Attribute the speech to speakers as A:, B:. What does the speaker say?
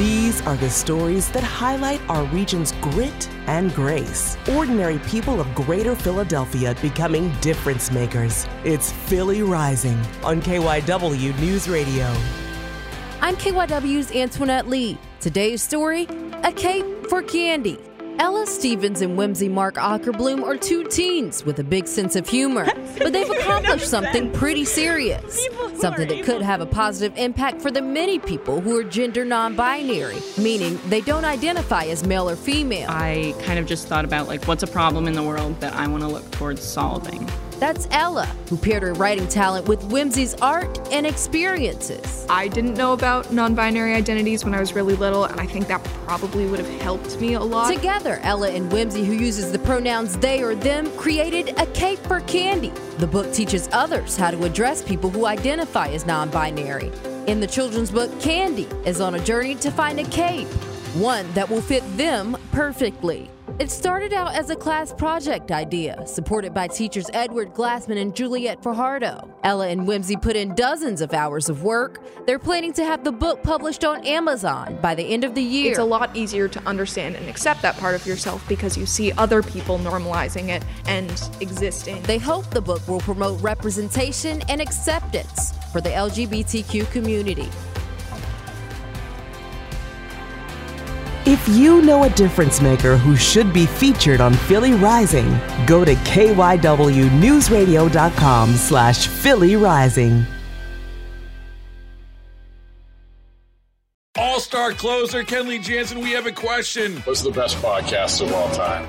A: These are the stories that highlight our region's grit and grace. Ordinary people of greater Philadelphia becoming difference makers. It's Philly Rising on KYW News Radio.
B: I'm KYW's Antoinette Lee. Today's story A Cape for Candy. Ella Stevens and Whimsy Mark Ackerbloom are two teens with a big sense of humor, but they've accomplished something pretty serious. Something that could have a positive impact for the many people who are gender non binary, meaning they don't identify as male or female.
C: I kind of just thought about like what's a problem in the world that I want to look towards solving.
B: That's Ella, who paired her writing talent with Whimsy's art and experiences.
D: I didn't know about non binary identities when I was really little, and I think that probably would have helped me a lot.
B: Together, Ella and Whimsy, who uses the pronouns they or them, created A Cape for Candy. The book teaches others how to address people who identify as non binary. In the children's book, Candy is on a journey to find a cape, one that will fit them perfectly. It started out as a class project idea, supported by teachers Edward Glassman and Juliet Fajardo. Ella and Whimsy put in dozens of hours of work. They're planning to have the book published on Amazon by the end of the year.
D: It's a lot easier to understand and accept that part of yourself because you see other people normalizing it and existing.
B: They hope the book will promote representation and acceptance for the LGBTQ community.
A: If you know a difference maker who should be featured on Philly Rising, go to kywnewsradio.com slash Philly Rising.
E: All-star closer Kenley Jansen, we have a question.
F: What's the best podcast of all time?